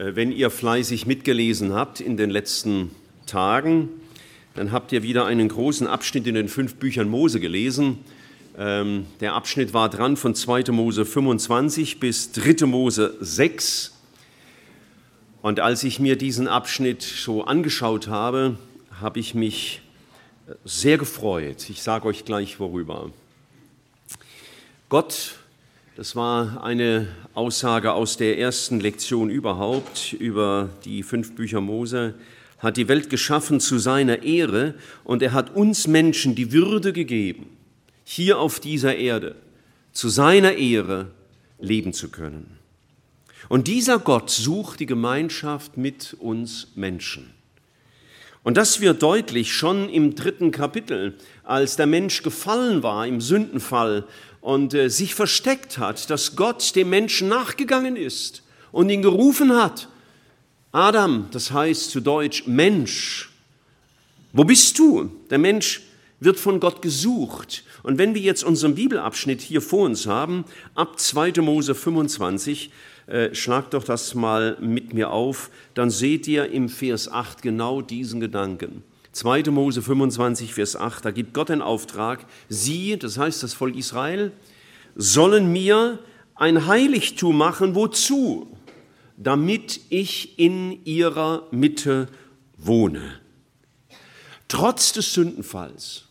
Äh, wenn ihr fleißig mitgelesen habt in den letzten Tagen, dann habt ihr wieder einen großen Abschnitt in den fünf Büchern Mose gelesen. Ähm, der Abschnitt war dran von 2. Mose 25 bis 3. Mose 6. Und als ich mir diesen Abschnitt so angeschaut habe, habe ich mich äh, sehr gefreut. Ich sage euch gleich worüber. Gott das war eine Aussage aus der ersten Lektion überhaupt über die fünf Bücher Mose. Hat die Welt geschaffen zu seiner Ehre und er hat uns Menschen die Würde gegeben, hier auf dieser Erde zu seiner Ehre leben zu können. Und dieser Gott sucht die Gemeinschaft mit uns Menschen. Und das wird deutlich schon im dritten Kapitel, als der Mensch gefallen war im Sündenfall und äh, sich versteckt hat, dass Gott dem Menschen nachgegangen ist und ihn gerufen hat. Adam, das heißt zu Deutsch Mensch, wo bist du? Der Mensch wird von Gott gesucht. Und wenn wir jetzt unseren Bibelabschnitt hier vor uns haben, ab 2. Mose 25, äh, schlagt doch das mal mit mir auf, dann seht ihr im Vers 8 genau diesen Gedanken. 2. Mose 25, Vers 8, da gibt Gott einen Auftrag. Sie, das heißt das Volk Israel, sollen mir ein Heiligtum machen. Wozu? Damit ich in ihrer Mitte wohne. Trotz des Sündenfalls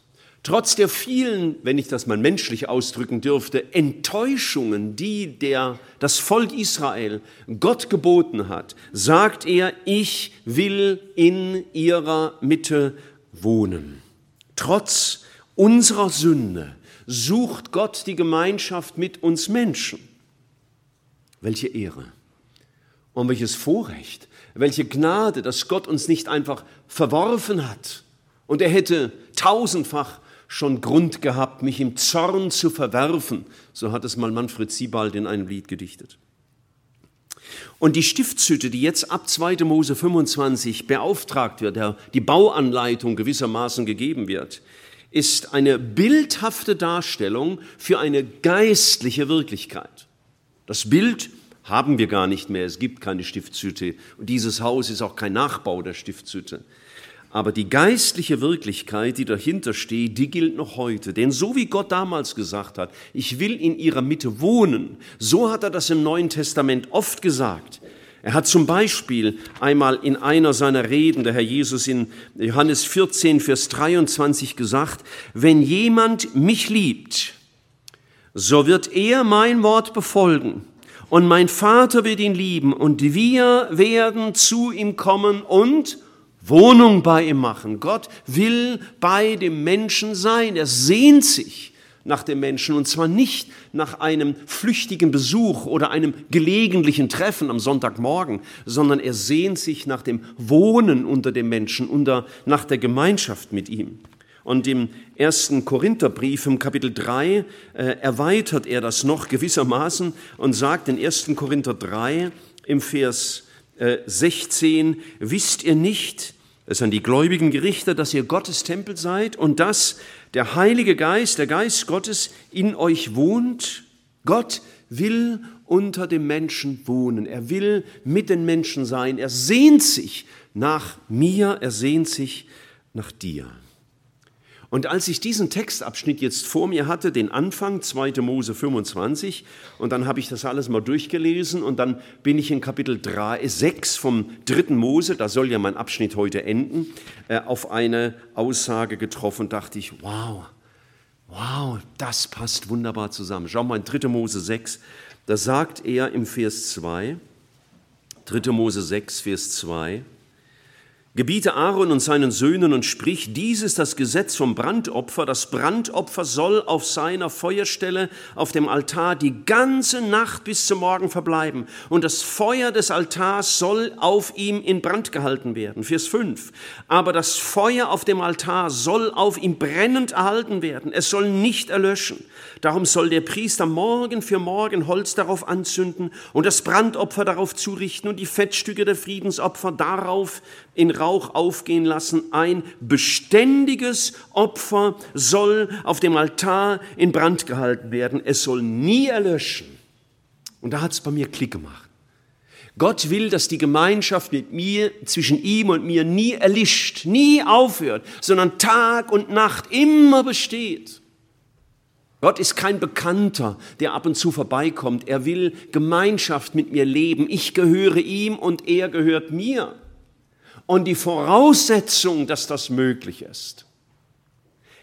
Trotz der vielen, wenn ich das mal menschlich ausdrücken dürfte, Enttäuschungen, die der, das Volk Israel Gott geboten hat, sagt er, ich will in ihrer Mitte wohnen. Trotz unserer Sünde sucht Gott die Gemeinschaft mit uns Menschen. Welche Ehre und welches Vorrecht, welche Gnade, dass Gott uns nicht einfach verworfen hat. Und er hätte tausendfach schon Grund gehabt, mich im Zorn zu verwerfen. So hat es mal Manfred Siebald in einem Lied gedichtet. Und die Stiftshütte, die jetzt ab 2. Mose 25 beauftragt wird, die Bauanleitung gewissermaßen gegeben wird, ist eine bildhafte Darstellung für eine geistliche Wirklichkeit. Das Bild haben wir gar nicht mehr. Es gibt keine Stiftshütte. Und dieses Haus ist auch kein Nachbau der Stiftshütte. Aber die geistliche Wirklichkeit, die dahinter steht, die gilt noch heute. Denn so wie Gott damals gesagt hat, ich will in ihrer Mitte wohnen, so hat er das im Neuen Testament oft gesagt. Er hat zum Beispiel einmal in einer seiner Reden, der Herr Jesus in Johannes 14, Vers 23 gesagt, wenn jemand mich liebt, so wird er mein Wort befolgen und mein Vater wird ihn lieben und wir werden zu ihm kommen und Wohnung bei ihm machen. Gott will bei dem Menschen sein. Er sehnt sich nach dem Menschen und zwar nicht nach einem flüchtigen Besuch oder einem gelegentlichen Treffen am Sonntagmorgen, sondern er sehnt sich nach dem Wohnen unter dem Menschen, unter, nach der Gemeinschaft mit ihm. Und im ersten Korintherbrief im Kapitel 3 äh, erweitert er das noch gewissermaßen und sagt in 1. Korinther 3 im Vers äh, 16, wisst ihr nicht, es an die Gläubigen gerichtet, dass ihr Gottes Tempel seid und dass der Heilige Geist, der Geist Gottes in euch wohnt. Gott will unter dem Menschen wohnen. Er will mit den Menschen sein. Er sehnt sich nach mir, er sehnt sich nach dir. Und als ich diesen Textabschnitt jetzt vor mir hatte, den Anfang, 2. Mose 25, und dann habe ich das alles mal durchgelesen und dann bin ich in Kapitel 3, 6 vom 3. Mose, da soll ja mein Abschnitt heute enden, äh, auf eine Aussage getroffen, dachte ich, wow, wow, das passt wunderbar zusammen. Schau mal in 3. Mose 6, da sagt er im Vers 2, 3. Mose 6, Vers 2, Gebiete Aaron und seinen Söhnen und sprich, dies ist das Gesetz vom Brandopfer. Das Brandopfer soll auf seiner Feuerstelle auf dem Altar die ganze Nacht bis zum Morgen verbleiben. Und das Feuer des Altars soll auf ihm in Brand gehalten werden. Vers 5. Aber das Feuer auf dem Altar soll auf ihm brennend erhalten werden. Es soll nicht erlöschen. Darum soll der Priester morgen für morgen Holz darauf anzünden und das Brandopfer darauf zurichten und die Fettstücke der Friedensopfer darauf in Rauch aufgehen lassen. Ein beständiges Opfer soll auf dem Altar in Brand gehalten werden. Es soll nie erlöschen. Und da hat es bei mir Klick gemacht. Gott will, dass die Gemeinschaft mit mir, zwischen ihm und mir nie erlischt, nie aufhört, sondern Tag und Nacht immer besteht. Gott ist kein Bekannter, der ab und zu vorbeikommt. Er will Gemeinschaft mit mir leben. Ich gehöre ihm und er gehört mir. Und die Voraussetzung, dass das möglich ist,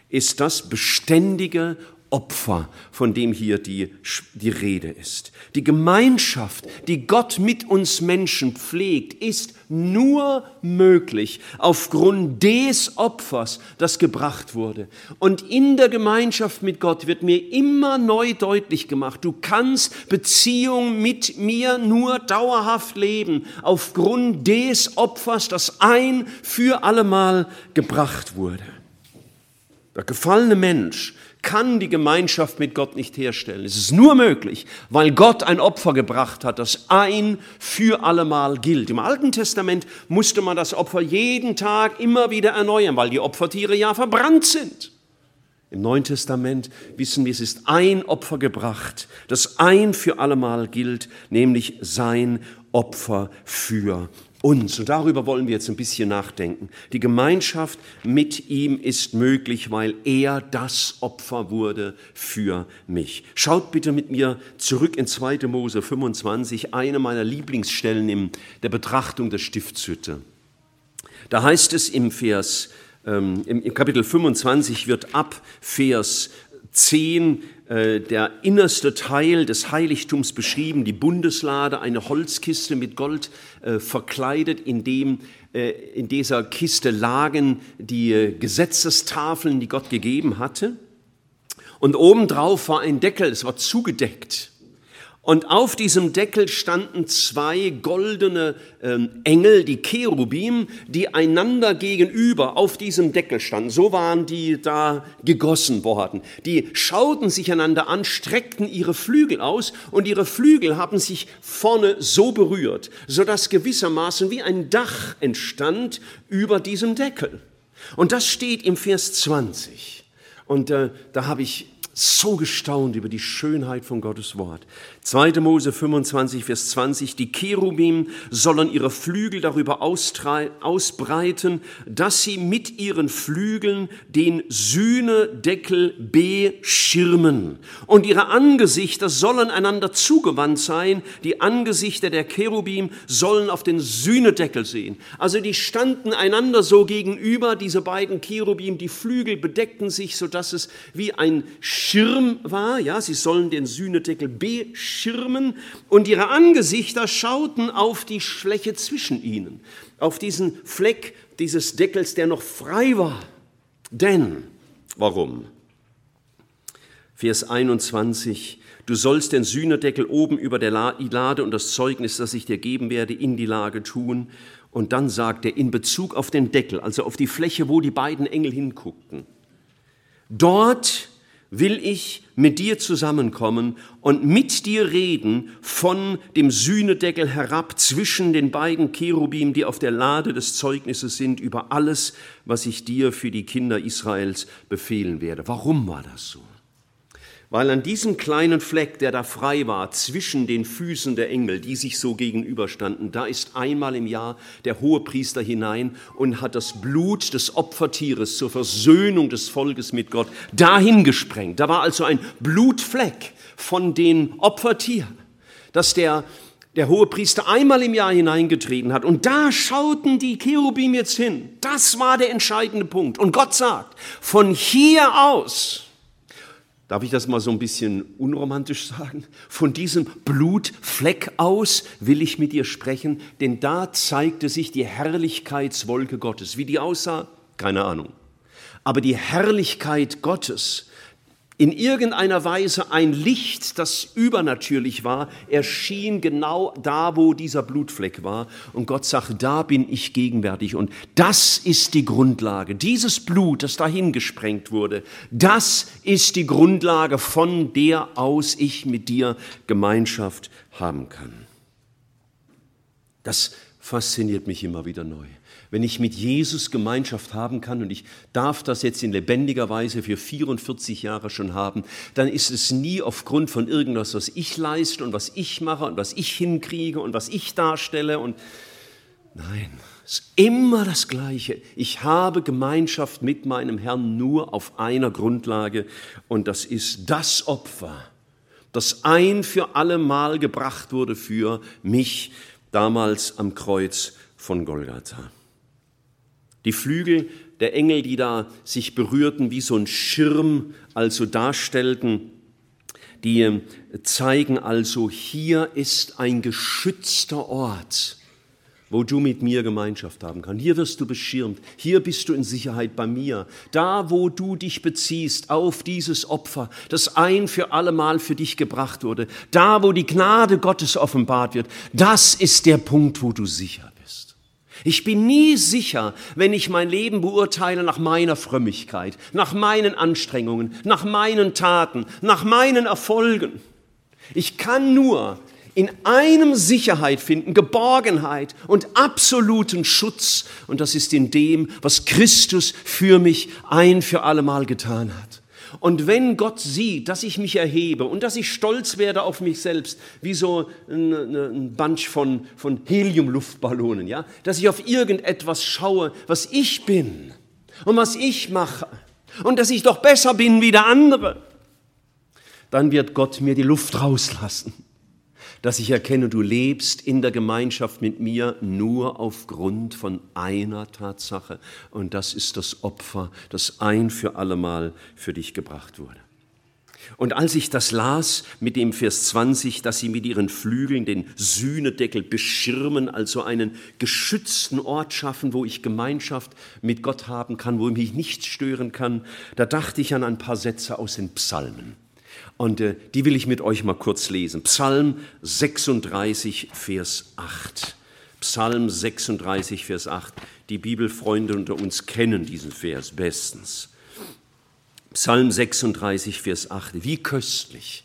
ist das beständige Opfer, von dem hier die, die Rede ist. Die Gemeinschaft, die Gott mit uns Menschen pflegt, ist nur möglich aufgrund des Opfers, das gebracht wurde. Und in der Gemeinschaft mit Gott wird mir immer neu deutlich gemacht, du kannst Beziehung mit mir nur dauerhaft leben aufgrund des Opfers, das ein für allemal gebracht wurde. Der gefallene Mensch kann die Gemeinschaft mit Gott nicht herstellen. Es ist nur möglich, weil Gott ein Opfer gebracht hat, das ein für allemal gilt. Im Alten Testament musste man das Opfer jeden Tag immer wieder erneuern, weil die Opfertiere ja verbrannt sind. Im Neuen Testament wissen wir, es ist ein Opfer gebracht, das ein für allemal gilt, nämlich sein Opfer für uns. Und darüber wollen wir jetzt ein bisschen nachdenken. Die Gemeinschaft mit ihm ist möglich, weil er das Opfer wurde für mich. Schaut bitte mit mir zurück in 2. Mose 25, eine meiner Lieblingsstellen in der Betrachtung der Stiftshütte. Da heißt es im Vers, ähm, im Kapitel 25 wird ab Vers 10 äh, der innerste Teil des Heiligtums beschrieben, die Bundeslade, eine Holzkiste mit Gold äh, verkleidet, in dem äh, in dieser Kiste lagen die äh, Gesetzestafeln, die Gott gegeben hatte. Und obendrauf war ein Deckel, es war zugedeckt. Und auf diesem Deckel standen zwei goldene ähm, Engel, die Cherubim, die einander gegenüber auf diesem Deckel standen. So waren die da gegossen worden. Die schauten sich einander an, streckten ihre Flügel aus und ihre Flügel haben sich vorne so berührt, sodass gewissermaßen wie ein Dach entstand über diesem Deckel. Und das steht im Vers 20. Und äh, da habe ich so gestaunt über die Schönheit von Gottes Wort. 2. Mose 25, Vers 20, die Cherubim sollen ihre Flügel darüber ausbreiten, dass sie mit ihren Flügeln den Sühnedeckel beschirmen. Und ihre Angesichter sollen einander zugewandt sein. Die Angesichter der Cherubim sollen auf den Sühnedeckel sehen. Also die standen einander so gegenüber, diese beiden Cherubim, die Flügel bedeckten sich, sodass es wie ein Schirm war. Ja, sie sollen den Sühnedeckel beschirmen Schirmen und ihre Angesichter schauten auf die Fläche zwischen ihnen, auf diesen Fleck dieses Deckels, der noch frei war. Denn, warum? Vers 21, du sollst den Sühnedeckel oben über der Lade und das Zeugnis, das ich dir geben werde, in die Lage tun. Und dann sagt er in Bezug auf den Deckel, also auf die Fläche, wo die beiden Engel hinguckten, dort will ich mit dir zusammenkommen und mit dir reden von dem Sühnedeckel herab zwischen den beiden Cherubim, die auf der Lade des Zeugnisses sind, über alles, was ich dir für die Kinder Israels befehlen werde. Warum war das so? Weil an diesem kleinen Fleck, der da frei war, zwischen den Füßen der Engel, die sich so gegenüberstanden, da ist einmal im Jahr der Hohepriester hinein und hat das Blut des Opfertieres zur Versöhnung des Volkes mit Gott dahin gesprengt. Da war also ein Blutfleck von den Opfertieren, dass der der Hohepriester einmal im Jahr hineingetreten hat. Und da schauten die Cherubim jetzt hin. Das war der entscheidende Punkt. Und Gott sagt, von hier aus, darf ich das mal so ein bisschen unromantisch sagen, von diesem Blutfleck aus will ich mit dir sprechen, denn da zeigte sich die Herrlichkeitswolke Gottes. Wie die aussah, keine Ahnung. Aber die Herrlichkeit Gottes in irgendeiner Weise ein Licht, das übernatürlich war, erschien genau da, wo dieser Blutfleck war. Und Gott sagt, da bin ich gegenwärtig. Und das ist die Grundlage. Dieses Blut, das dahin gesprengt wurde, das ist die Grundlage, von der aus ich mit dir Gemeinschaft haben kann. Das fasziniert mich immer wieder neu. Wenn ich mit Jesus Gemeinschaft haben kann und ich darf das jetzt in lebendiger Weise für 44 Jahre schon haben, dann ist es nie aufgrund von irgendwas, was ich leiste und was ich mache und was ich hinkriege und was ich darstelle und nein, es ist immer das Gleiche. Ich habe Gemeinschaft mit meinem Herrn nur auf einer Grundlage und das ist das Opfer, das ein für alle Mal gebracht wurde für mich damals am Kreuz von Golgatha. Die Flügel der Engel, die da sich berührten, wie so ein Schirm also darstellten, die ähm, zeigen also, hier ist ein geschützter Ort, wo du mit mir Gemeinschaft haben kannst. Hier wirst du beschirmt, hier bist du in Sicherheit bei mir. Da, wo du dich beziehst auf dieses Opfer, das ein für allemal für dich gebracht wurde, da, wo die Gnade Gottes offenbart wird, das ist der Punkt, wo du sicher bist. Ich bin nie sicher, wenn ich mein Leben beurteile nach meiner Frömmigkeit, nach meinen Anstrengungen, nach meinen Taten, nach meinen Erfolgen. Ich kann nur in einem Sicherheit finden, Geborgenheit und absoluten Schutz. Und das ist in dem, was Christus für mich ein für allemal getan hat. Und wenn Gott sieht, dass ich mich erhebe und dass ich stolz werde auf mich selbst, wie so ein, ein Bunch von, von Heliumluftballonen, ja, dass ich auf irgendetwas schaue, was ich bin und was ich mache und dass ich doch besser bin wie der andere, dann wird Gott mir die Luft rauslassen dass ich erkenne, du lebst in der Gemeinschaft mit mir nur aufgrund von einer Tatsache. Und das ist das Opfer, das ein für allemal für dich gebracht wurde. Und als ich das las mit dem Vers 20, dass sie mit ihren Flügeln den Sühnedeckel beschirmen, also einen geschützten Ort schaffen, wo ich Gemeinschaft mit Gott haben kann, wo mich nichts stören kann, da dachte ich an ein paar Sätze aus den Psalmen. Und äh, die will ich mit euch mal kurz lesen. Psalm 36, Vers 8. Psalm 36, Vers 8. Die Bibelfreunde unter uns kennen diesen Vers bestens. Psalm 36, Vers 8. Wie köstlich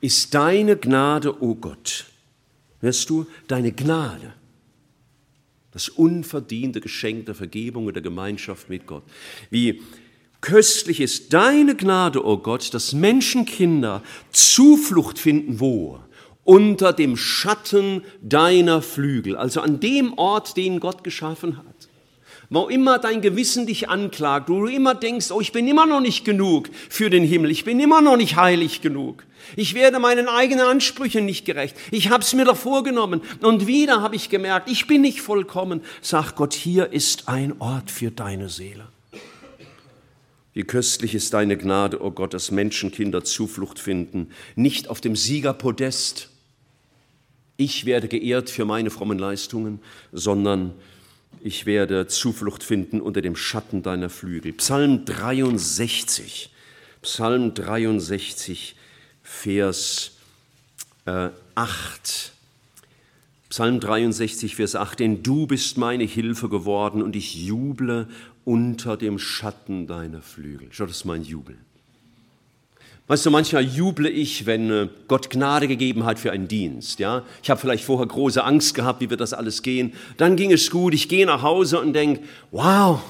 ist deine Gnade, o oh Gott. Hörst du, deine Gnade, das unverdiente Geschenk der Vergebung und der Gemeinschaft mit Gott. Wie Köstlich ist deine Gnade, o oh Gott, dass Menschenkinder Zuflucht finden, wo? Unter dem Schatten deiner Flügel, also an dem Ort, den Gott geschaffen hat. Wo immer dein Gewissen dich anklagt, wo du immer denkst, oh, ich bin immer noch nicht genug für den Himmel, ich bin immer noch nicht heilig genug. Ich werde meinen eigenen Ansprüchen nicht gerecht. Ich habe es mir doch vorgenommen. Und wieder habe ich gemerkt, ich bin nicht vollkommen. Sag Gott, hier ist ein Ort für deine Seele. Wie köstlich ist deine Gnade, o oh Gott, dass Menschenkinder Zuflucht finden, nicht auf dem Siegerpodest. Ich werde geehrt für meine frommen Leistungen, sondern ich werde Zuflucht finden unter dem Schatten deiner Flügel. Psalm 63, Psalm 63, Vers äh, 8. Psalm 63, Vers 8, denn du bist meine Hilfe geworden und ich juble unter dem Schatten deiner Flügel. Schau, das ist mein Jubel. Weißt du, manchmal juble ich, wenn äh, Gott Gnade gegeben hat für einen Dienst. Ja, ich habe vielleicht vorher große Angst gehabt, wie wird das alles gehen. Dann ging es gut. Ich gehe nach Hause und denke, wow,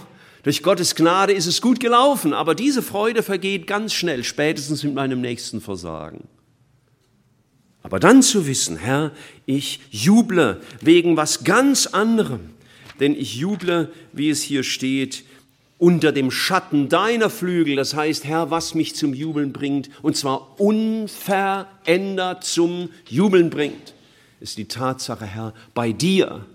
durch Gottes Gnade ist es gut gelaufen. Aber diese Freude vergeht ganz schnell, spätestens mit meinem nächsten Versagen. Aber dann zu wissen, Herr, ich juble wegen was ganz anderem denn ich juble, wie es hier steht, unter dem Schatten deiner Flügel, das heißt, Herr, was mich zum Jubeln bringt, und zwar unverändert zum Jubeln bringt, ist die Tatsache, Herr, bei dir,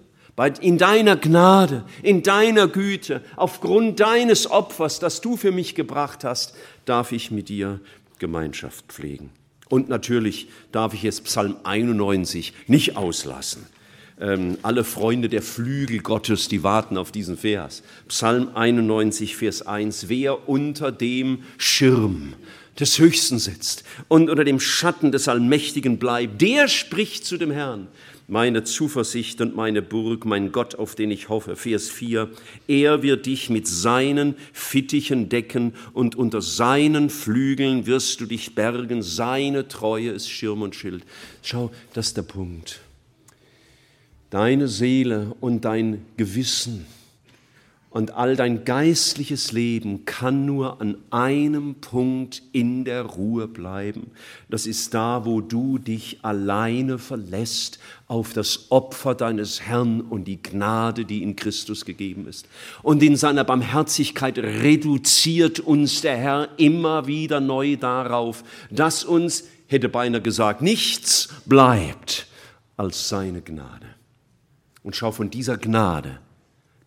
in deiner Gnade, in deiner Güte, aufgrund deines Opfers, das du für mich gebracht hast, darf ich mit dir Gemeinschaft pflegen. Und natürlich darf ich jetzt Psalm 91 nicht auslassen ähm, alle Freunde der Flügel Gottes, die warten auf diesen Vers. Psalm 91, Vers 1. Wer unter dem Schirm des Höchsten sitzt und unter dem Schatten des Allmächtigen bleibt, der spricht zu dem Herrn. Meine Zuversicht und meine Burg, mein Gott, auf den ich hoffe. Vers 4. Er wird dich mit seinen Fittichen decken und unter seinen Flügeln wirst du dich bergen. Seine Treue ist Schirm und Schild. Schau, das ist der Punkt. Deine Seele und dein Gewissen und all dein geistliches Leben kann nur an einem Punkt in der Ruhe bleiben. Das ist da, wo du dich alleine verlässt auf das Opfer deines Herrn und die Gnade, die in Christus gegeben ist. Und in seiner Barmherzigkeit reduziert uns der Herr immer wieder neu darauf, dass uns, hätte beinahe gesagt, nichts bleibt als seine Gnade. Und schau von dieser Gnade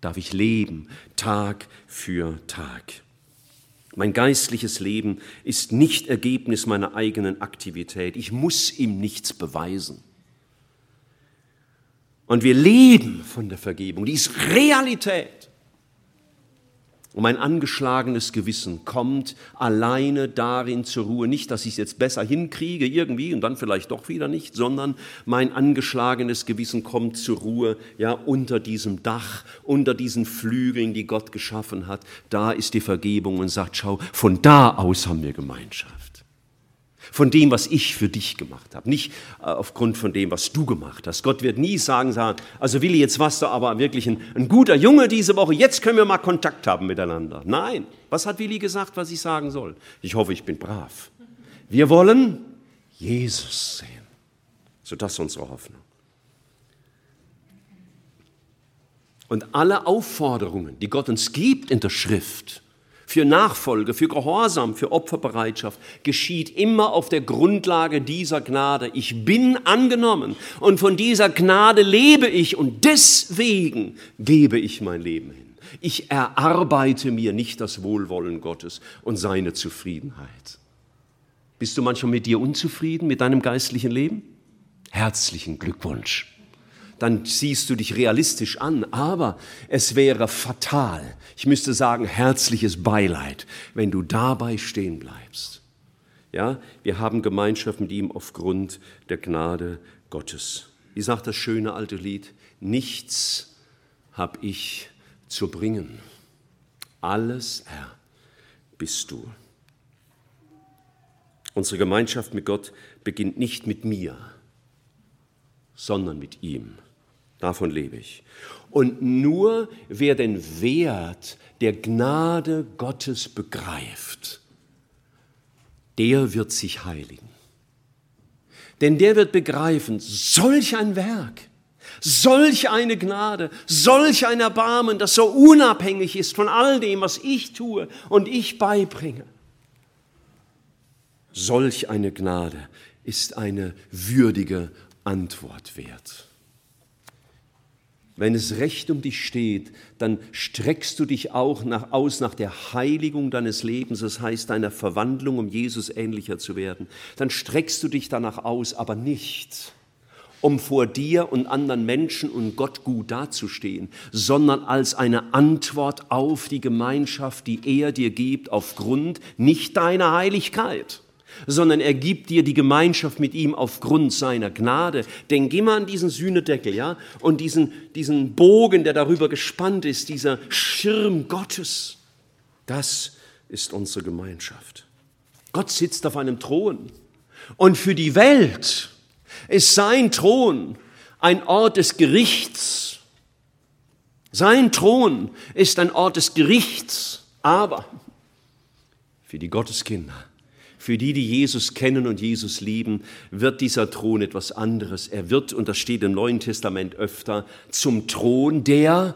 darf ich leben, Tag für Tag. Mein geistliches Leben ist nicht Ergebnis meiner eigenen Aktivität. Ich muss ihm nichts beweisen. Und wir leben von der Vergebung. Die ist Realität. Und mein angeschlagenes Gewissen kommt alleine darin zur Ruhe. Nicht, dass ich es jetzt besser hinkriege irgendwie und dann vielleicht doch wieder nicht, sondern mein angeschlagenes Gewissen kommt zur Ruhe, ja, unter diesem Dach, unter diesen Flügeln, die Gott geschaffen hat. Da ist die Vergebung und sagt, schau, von da aus haben wir Gemeinschaft von dem, was ich für dich gemacht habe, nicht äh, aufgrund von dem, was du gemacht hast. Gott wird nie sagen, sagen also Willi, jetzt warst du aber wirklich ein, ein guter Junge diese Woche, jetzt können wir mal Kontakt haben miteinander. Nein, was hat Willi gesagt, was ich sagen soll? Ich hoffe, ich bin brav. Wir wollen Jesus sehen. So das ist unsere Hoffnung. Und alle Aufforderungen, die Gott uns gibt in der Schrift, für Nachfolge, für Gehorsam, für Opferbereitschaft geschieht immer auf der Grundlage dieser Gnade. Ich bin angenommen und von dieser Gnade lebe ich und deswegen gebe ich mein Leben hin. Ich erarbeite mir nicht das Wohlwollen Gottes und seine Zufriedenheit. Bist du manchmal mit dir unzufrieden, mit deinem geistlichen Leben? Herzlichen Glückwunsch dann siehst du dich realistisch an. Aber es wäre fatal, ich müsste sagen, herzliches Beileid, wenn du dabei stehen bleibst. Ja, wir haben Gemeinschaft mit ihm aufgrund der Gnade Gottes. Wie sagt das schöne alte Lied? Nichts hab ich zu bringen. Alles, Herr, bist du. Unsere Gemeinschaft mit Gott beginnt nicht mit mir, sondern mit ihm. Davon lebe ich. Und nur wer den Wert der Gnade Gottes begreift, der wird sich heiligen. Denn der wird begreifen, solch ein Werk, solch eine Gnade, solch ein Erbarmen, das so unabhängig ist von all dem, was ich tue und ich beibringe. Solch eine Gnade ist eine würdige Antwort wert. Wenn es recht um dich steht, dann streckst du dich auch nach, aus nach der Heiligung deines Lebens, das heißt deiner Verwandlung, um Jesus ähnlicher zu werden. Dann streckst du dich danach aus, aber nicht, um vor dir und anderen Menschen und Gott gut dazustehen, sondern als eine Antwort auf die Gemeinschaft, die er dir gibt, aufgrund nicht deiner Heiligkeit sondern er gibt dir die Gemeinschaft mit ihm aufgrund seiner Gnade. Denk immer an diesen Sühnedeckel, ja, und diesen, diesen Bogen, der darüber gespannt ist, dieser Schirm Gottes. Das ist unsere Gemeinschaft. Gott sitzt auf einem Thron. Und für die Welt ist sein Thron ein Ort des Gerichts. Sein Thron ist ein Ort des Gerichts. Aber für die Gotteskinder für die, die Jesus kennen und Jesus lieben, wird dieser Thron etwas anderes. Er wird, und das steht im Neuen Testament öfter, zum Thron der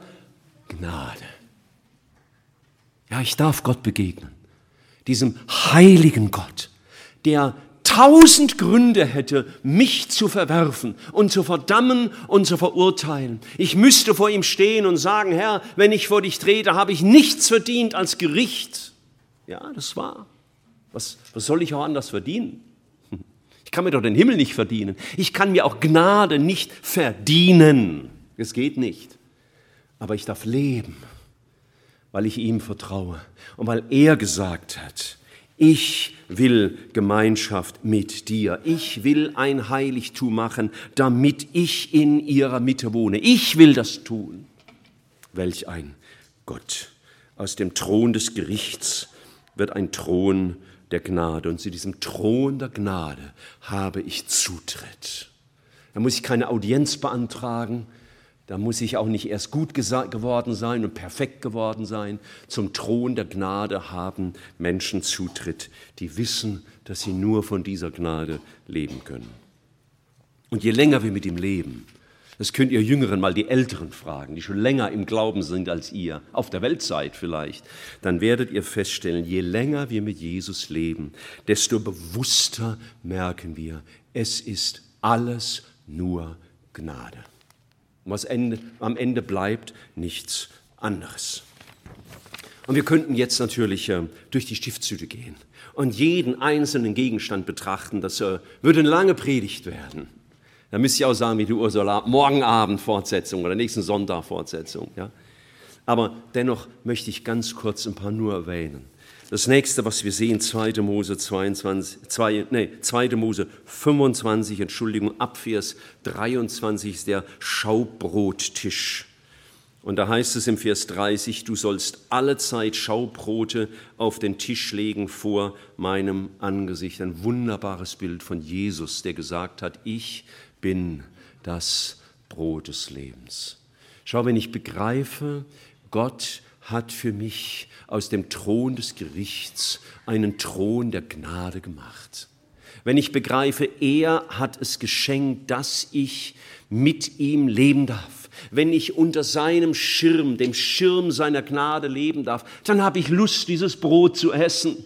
Gnade. Ja, ich darf Gott begegnen, diesem heiligen Gott, der tausend Gründe hätte, mich zu verwerfen und zu verdammen und zu verurteilen. Ich müsste vor ihm stehen und sagen, Herr, wenn ich vor dich trete, habe ich nichts verdient als Gericht. Ja, das war. Was, was soll ich auch anders verdienen? Ich kann mir doch den Himmel nicht verdienen. Ich kann mir auch Gnade nicht verdienen. Es geht nicht. Aber ich darf leben, weil ich ihm vertraue und weil er gesagt hat, ich will Gemeinschaft mit dir. Ich will ein Heiligtum machen, damit ich in ihrer Mitte wohne. Ich will das tun. Welch ein Gott. Aus dem Thron des Gerichts wird ein Thron der Gnade. Und zu diesem Thron der Gnade habe ich Zutritt. Da muss ich keine Audienz beantragen. Da muss ich auch nicht erst gut geworden sein und perfekt geworden sein. Zum Thron der Gnade haben Menschen Zutritt, die wissen, dass sie nur von dieser Gnade leben können. Und je länger wir mit ihm leben, das könnt ihr Jüngeren mal die Älteren fragen, die schon länger im Glauben sind als ihr, auf der Welt seid vielleicht, dann werdet ihr feststellen, je länger wir mit Jesus leben, desto bewusster merken wir, es ist alles nur Gnade. Und was Ende, am Ende bleibt, nichts anderes. Und wir könnten jetzt natürlich äh, durch die Stiftshütte gehen und jeden einzelnen Gegenstand betrachten. Das äh, würde eine lange Predigt werden. Da müsst ihr auch sagen, wie die Ursula, morgen Abend Fortsetzung oder nächsten Sonntag Fortsetzung. Ja? Aber dennoch möchte ich ganz kurz ein paar nur erwähnen. Das nächste, was wir sehen, 2. Mose 22, 2, nee, 2. Mose 25, Entschuldigung, Abvers 23 ist der Schaubrottisch. Und da heißt es im Vers 30, du sollst alle Zeit Schaubrote auf den Tisch legen vor meinem Angesicht. Ein wunderbares Bild von Jesus, der gesagt hat, ich bin das Brot des Lebens. Schau, wenn ich begreife, Gott hat für mich aus dem Thron des Gerichts einen Thron der Gnade gemacht. Wenn ich begreife, er hat es geschenkt, dass ich mit ihm leben darf. Wenn ich unter seinem Schirm, dem Schirm seiner Gnade leben darf, dann habe ich Lust, dieses Brot zu essen.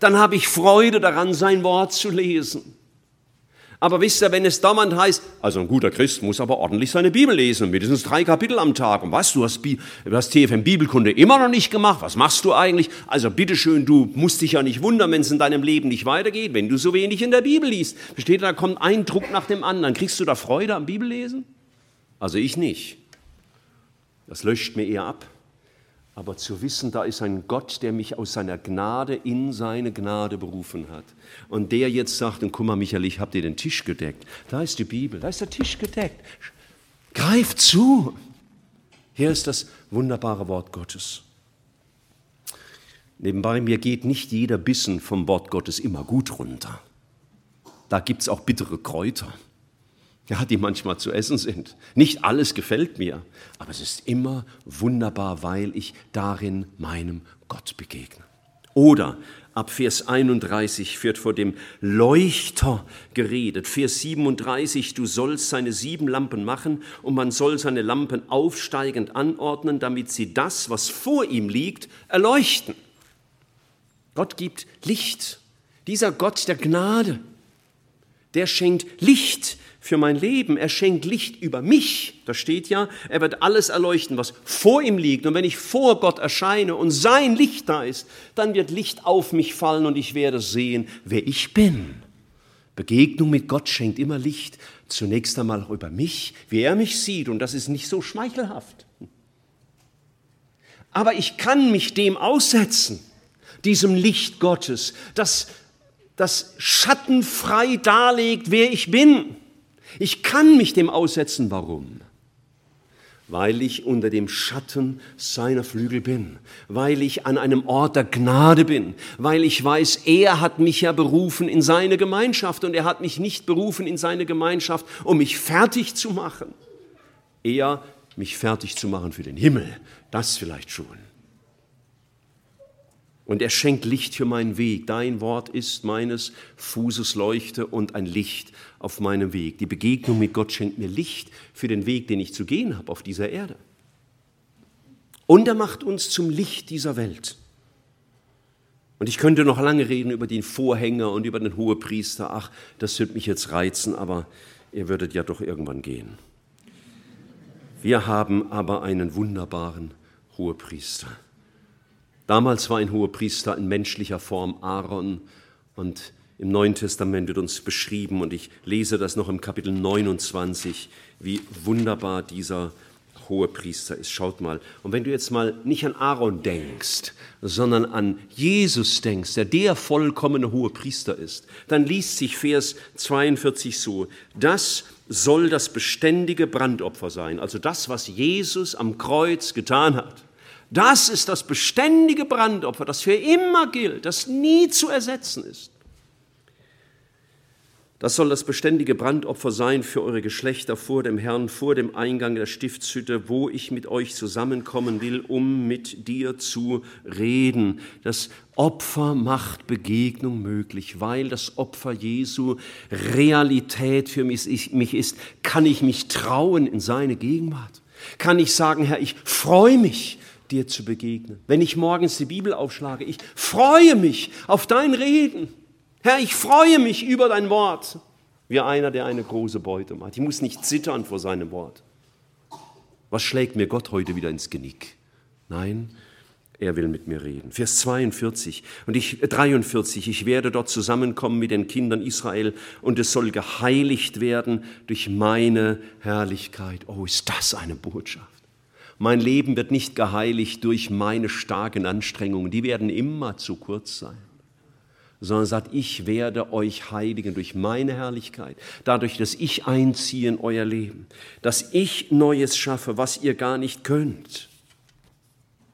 Dann habe ich Freude daran, sein Wort zu lesen. Aber wisst ihr, wenn es dauernd heißt, also ein guter Christ muss aber ordentlich seine Bibel lesen, mindestens drei Kapitel am Tag. Und was, du hast, du hast TFM Bibelkunde immer noch nicht gemacht, was machst du eigentlich? Also bitteschön, du musst dich ja nicht wundern, wenn es in deinem Leben nicht weitergeht, wenn du so wenig in der Bibel liest. Versteht ihr, da kommt ein Druck nach dem anderen. Kriegst du da Freude am Bibellesen? Also ich nicht. Das löscht mir eher ab aber zu wissen, da ist ein Gott, der mich aus seiner Gnade in seine Gnade berufen hat. Und der jetzt sagt, und guck mal, Michael, ich habe dir den Tisch gedeckt. Da ist die Bibel, da ist der Tisch gedeckt. Greif zu. Hier ist das wunderbare Wort Gottes. Nebenbei, mir geht nicht jeder Bissen vom Wort Gottes immer gut runter. Da gibt es auch bittere Kräuter ja, die manchmal zu essen sind. Nicht alles gefällt mir, aber es ist immer wunderbar, weil ich darin meinem Gott begegne. Oder ab Vers 31 wird vor dem Leuchter geredet. Vers 37, du sollst seine sieben Lampen machen und man soll seine Lampen aufsteigend anordnen, damit sie das, was vor ihm liegt, erleuchten. Gott gibt Licht. Dieser Gott der Gnade, der schenkt Licht für mein Leben. Er schenkt Licht über mich. Da steht ja, er wird alles erleuchten, was vor ihm liegt. Und wenn ich vor Gott erscheine und sein Licht da ist, dann wird Licht auf mich fallen und ich werde sehen, wer ich bin. Begegnung mit Gott schenkt immer Licht. Zunächst einmal über mich, wie er mich sieht. Und das ist nicht so schmeichelhaft. Aber ich kann mich dem aussetzen, diesem Licht Gottes, das, das schattenfrei darlegt, wer ich bin. Ich kann mich dem aussetzen. Warum? Weil ich unter dem Schatten seiner Flügel bin, weil ich an einem Ort der Gnade bin, weil ich weiß, er hat mich ja berufen in seine Gemeinschaft und er hat mich nicht berufen in seine Gemeinschaft, um mich fertig zu machen. Eher mich fertig zu machen für den Himmel, das vielleicht schon. Und er schenkt Licht für meinen Weg. Dein Wort ist meines Fußes Leuchte und ein Licht auf meinem Weg. Die Begegnung mit Gott schenkt mir Licht für den Weg, den ich zu gehen habe auf dieser Erde. Und er macht uns zum Licht dieser Welt. Und ich könnte noch lange reden über den Vorhänger und über den Hohepriester. Ach, das wird mich jetzt reizen, aber ihr würdet ja doch irgendwann gehen. Wir haben aber einen wunderbaren Hohepriester. Damals war ein Hohepriester in menschlicher Form Aaron und im Neuen Testament wird uns beschrieben und ich lese das noch im Kapitel 29, wie wunderbar dieser Hohepriester ist. Schaut mal. Und wenn du jetzt mal nicht an Aaron denkst, sondern an Jesus denkst, der der vollkommene Hohepriester ist, dann liest sich Vers 42 so, das soll das beständige Brandopfer sein, also das, was Jesus am Kreuz getan hat. Das ist das beständige Brandopfer, das für immer gilt, das nie zu ersetzen ist. Das soll das beständige Brandopfer sein für eure Geschlechter vor dem Herrn, vor dem Eingang der Stiftshütte, wo ich mit euch zusammenkommen will, um mit dir zu reden. Das Opfer macht Begegnung möglich, weil das Opfer Jesu Realität für mich ist. Kann ich mich trauen in seine Gegenwart? Kann ich sagen, Herr, ich freue mich, dir zu begegnen? Wenn ich morgens die Bibel aufschlage, ich freue mich auf dein Reden. Herr, ich freue mich über dein Wort, wie einer, der eine große Beute macht. Ich muss nicht zittern vor seinem Wort. Was schlägt mir Gott heute wieder ins Genick? Nein, er will mit mir reden. Vers 42 und ich 43, ich werde dort zusammenkommen mit den Kindern Israel und es soll geheiligt werden durch meine Herrlichkeit. Oh, ist das eine Botschaft. Mein Leben wird nicht geheiligt durch meine starken Anstrengungen, die werden immer zu kurz sein sondern sagt, ich werde euch heiligen durch meine Herrlichkeit, dadurch, dass ich einziehe in euer Leben, dass ich Neues schaffe, was ihr gar nicht könnt.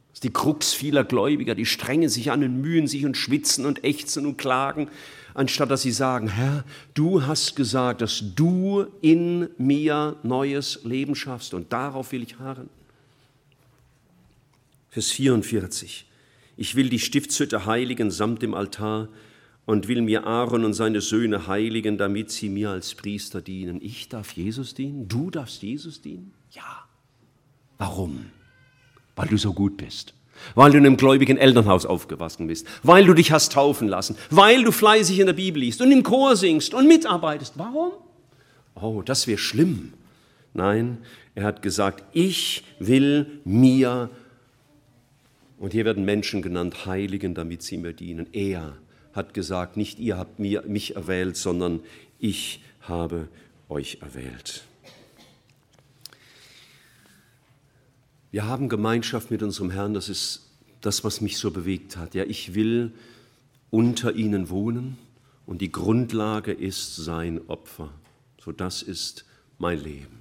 Das ist die Krux vieler Gläubiger, die strengen sich an und mühen sich und schwitzen und ächzen und klagen, anstatt dass sie sagen, Herr, du hast gesagt, dass du in mir neues Leben schaffst und darauf will ich harren. Vers 44. Ich will die Stiftshütte heiligen samt dem Altar und will mir Aaron und seine Söhne heiligen, damit sie mir als Priester dienen. Ich darf Jesus dienen? Du darfst Jesus dienen? Ja. Warum? Weil du so gut bist. Weil du in einem gläubigen Elternhaus aufgewachsen bist. Weil du dich hast taufen lassen. Weil du fleißig in der Bibel liest und im Chor singst und mitarbeitest. Warum? Oh, das wäre schlimm. Nein, er hat gesagt, ich will mir, und hier werden Menschen genannt, heiligen, damit sie mir dienen. Er hat gesagt, nicht ihr habt mir, mich erwählt, sondern ich habe euch erwählt. Wir haben Gemeinschaft mit unserem Herrn, das ist das, was mich so bewegt hat. Ja, ich will unter ihnen wohnen und die Grundlage ist sein Opfer. So das ist mein Leben.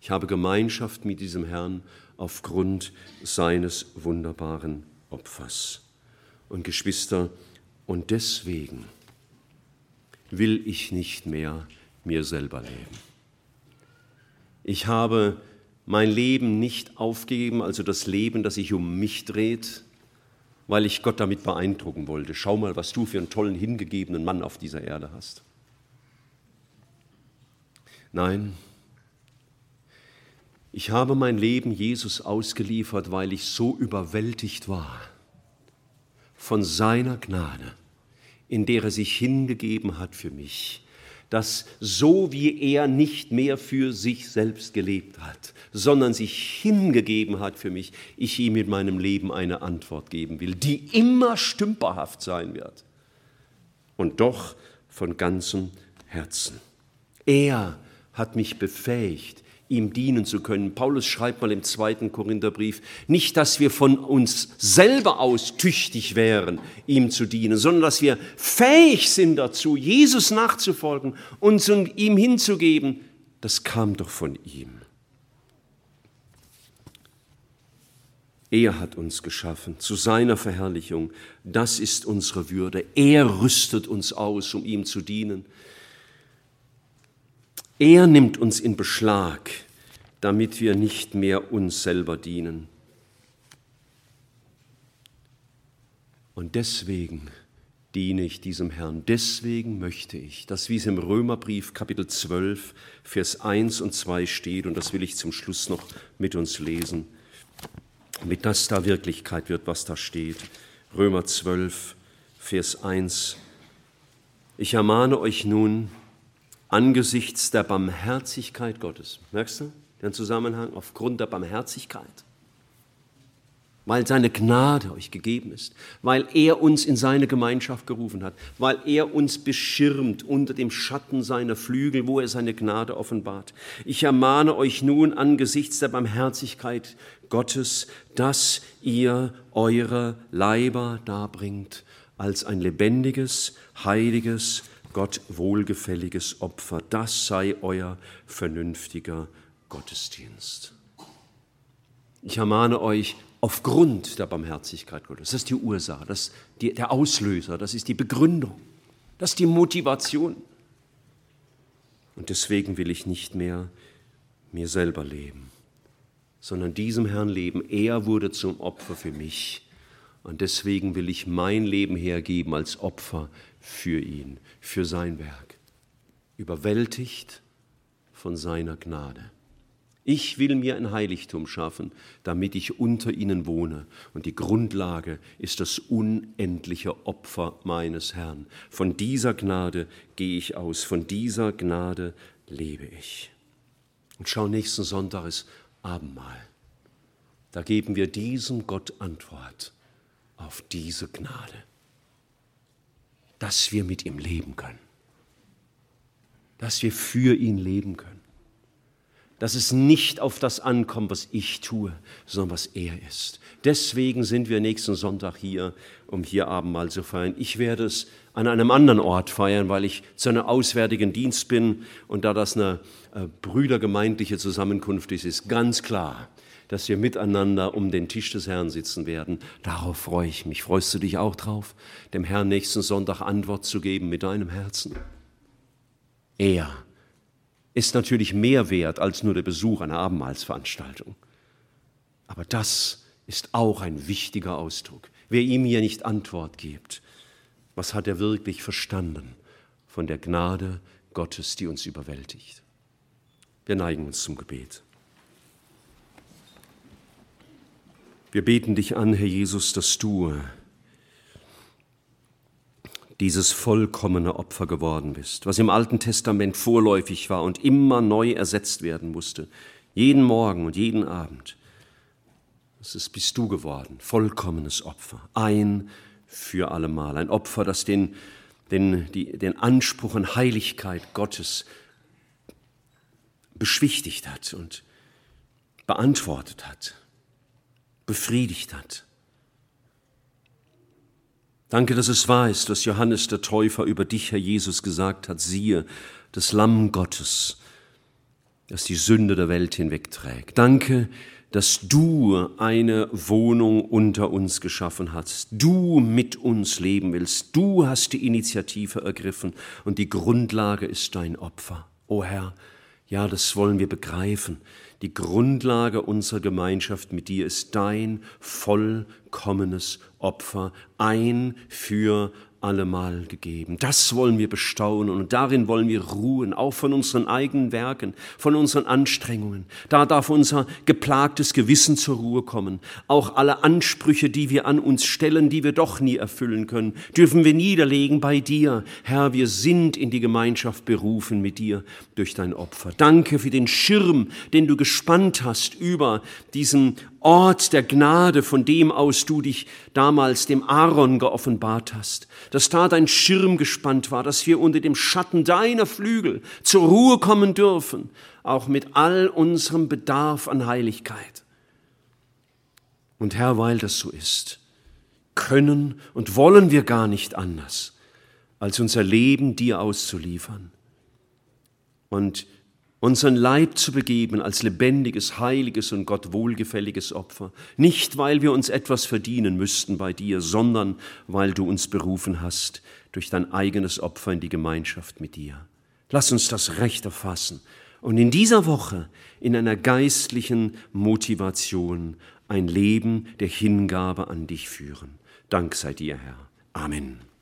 Ich habe Gemeinschaft mit diesem Herrn aufgrund seines wunderbaren Opfers. Und Geschwister, und deswegen will ich nicht mehr mir selber leben. Ich habe mein Leben nicht aufgegeben, also das Leben, das sich um mich dreht, weil ich Gott damit beeindrucken wollte. Schau mal, was du für einen tollen, hingegebenen Mann auf dieser Erde hast. Nein, ich habe mein Leben Jesus ausgeliefert, weil ich so überwältigt war von seiner Gnade, in der er sich hingegeben hat für mich, dass so wie er nicht mehr für sich selbst gelebt hat, sondern sich hingegeben hat für mich, ich ihm mit meinem Leben eine Antwort geben will, die immer stümperhaft sein wird und doch von ganzem Herzen. Er hat mich befähigt, ihm dienen zu können. Paulus schreibt mal im zweiten Korintherbrief, nicht, dass wir von uns selber aus tüchtig wären, ihm zu dienen, sondern dass wir fähig sind dazu, Jesus nachzufolgen, uns ihm hinzugeben. Das kam doch von ihm. Er hat uns geschaffen zu seiner Verherrlichung. Das ist unsere Würde. Er rüstet uns aus, um ihm zu dienen. Er nimmt uns in Beschlag, damit wir nicht mehr uns selber dienen. Und deswegen diene ich diesem Herrn. Deswegen möchte ich, dass wie es im Römerbrief Kapitel 12, Vers 1 und 2 steht, und das will ich zum Schluss noch mit uns lesen, damit das da Wirklichkeit wird, was da steht. Römer 12, Vers 1. Ich ermahne euch nun, angesichts der Barmherzigkeit Gottes. Merkst du den Zusammenhang? Aufgrund der Barmherzigkeit. Weil seine Gnade euch gegeben ist, weil er uns in seine Gemeinschaft gerufen hat, weil er uns beschirmt unter dem Schatten seiner Flügel, wo er seine Gnade offenbart. Ich ermahne euch nun angesichts der Barmherzigkeit Gottes, dass ihr eure Leiber darbringt als ein lebendiges, heiliges, Gott wohlgefälliges Opfer. Das sei euer vernünftiger Gottesdienst. Ich ermahne euch aufgrund der Barmherzigkeit Gottes. Das ist die Ursache, das die, der Auslöser, das ist die Begründung, das ist die Motivation. Und deswegen will ich nicht mehr mir selber leben, sondern diesem Herrn leben. Er wurde zum Opfer für mich. Und deswegen will ich mein Leben hergeben als Opfer für ihn, für sein Werk. Überwältigt von seiner Gnade. Ich will mir ein Heiligtum schaffen, damit ich unter ihnen wohne. Und die Grundlage ist das unendliche Opfer meines Herrn. Von dieser Gnade gehe ich aus, von dieser Gnade lebe ich. Und schau, nächsten Sonntag ist Abendmahl. Da geben wir diesem Gott Antwort auf diese Gnade, dass wir mit ihm leben können, dass wir für ihn leben können dass es nicht auf das ankommt, was ich tue, sondern was er ist. Deswegen sind wir nächsten Sonntag hier, um hier Abendmahl zu feiern. Ich werde es an einem anderen Ort feiern, weil ich zu einem auswärtigen Dienst bin und da das eine äh, brüdergemeindliche Zusammenkunft ist, ist ganz klar, dass wir miteinander um den Tisch des Herrn sitzen werden. Darauf freue ich mich. Freust du dich auch drauf, dem Herrn nächsten Sonntag Antwort zu geben mit deinem Herzen? Er ist natürlich mehr wert als nur der Besuch einer Abendmahlsveranstaltung. Aber das ist auch ein wichtiger Ausdruck. Wer ihm hier nicht Antwort gibt, was hat er wirklich verstanden von der Gnade Gottes, die uns überwältigt? Wir neigen uns zum Gebet. Wir beten dich an, Herr Jesus, dass du dieses vollkommene Opfer geworden bist, was im Alten Testament vorläufig war und immer neu ersetzt werden musste, jeden Morgen und jeden Abend. Das ist, bist du geworden, vollkommenes Opfer, ein für allemal, ein Opfer, das den, den, die, den Anspruch an Heiligkeit Gottes beschwichtigt hat und beantwortet hat, befriedigt hat. Danke, dass es wahr ist, was Johannes der Täufer über dich, Herr Jesus, gesagt hat. Siehe, das Lamm Gottes, das die Sünde der Welt hinwegträgt. Danke, dass du eine Wohnung unter uns geschaffen hast. Du mit uns leben willst. Du hast die Initiative ergriffen und die Grundlage ist dein Opfer. O Herr, ja, das wollen wir begreifen. Die Grundlage unserer Gemeinschaft mit dir ist dein vollkommenes Opfer, ein für allemal gegeben. Das wollen wir bestaunen und darin wollen wir ruhen, auch von unseren eigenen Werken, von unseren Anstrengungen. Da darf unser geplagtes Gewissen zur Ruhe kommen. Auch alle Ansprüche, die wir an uns stellen, die wir doch nie erfüllen können, dürfen wir niederlegen bei dir. Herr, wir sind in die Gemeinschaft berufen mit dir durch dein Opfer. Danke für den Schirm, den du gespannt hast über diesen Ort der Gnade, von dem aus du dich damals dem Aaron geoffenbart hast, dass da dein Schirm gespannt war, dass wir unter dem Schatten deiner Flügel zur Ruhe kommen dürfen, auch mit all unserem Bedarf an Heiligkeit. Und Herr, weil das so ist, können und wollen wir gar nicht anders, als unser Leben dir auszuliefern und unseren Leib zu begeben als lebendiges, heiliges und Gott wohlgefälliges Opfer, nicht weil wir uns etwas verdienen müssten bei dir, sondern weil du uns berufen hast durch dein eigenes Opfer in die Gemeinschaft mit dir. Lass uns das Recht erfassen und in dieser Woche in einer geistlichen Motivation ein Leben der Hingabe an dich führen. Dank sei dir, Herr. Amen.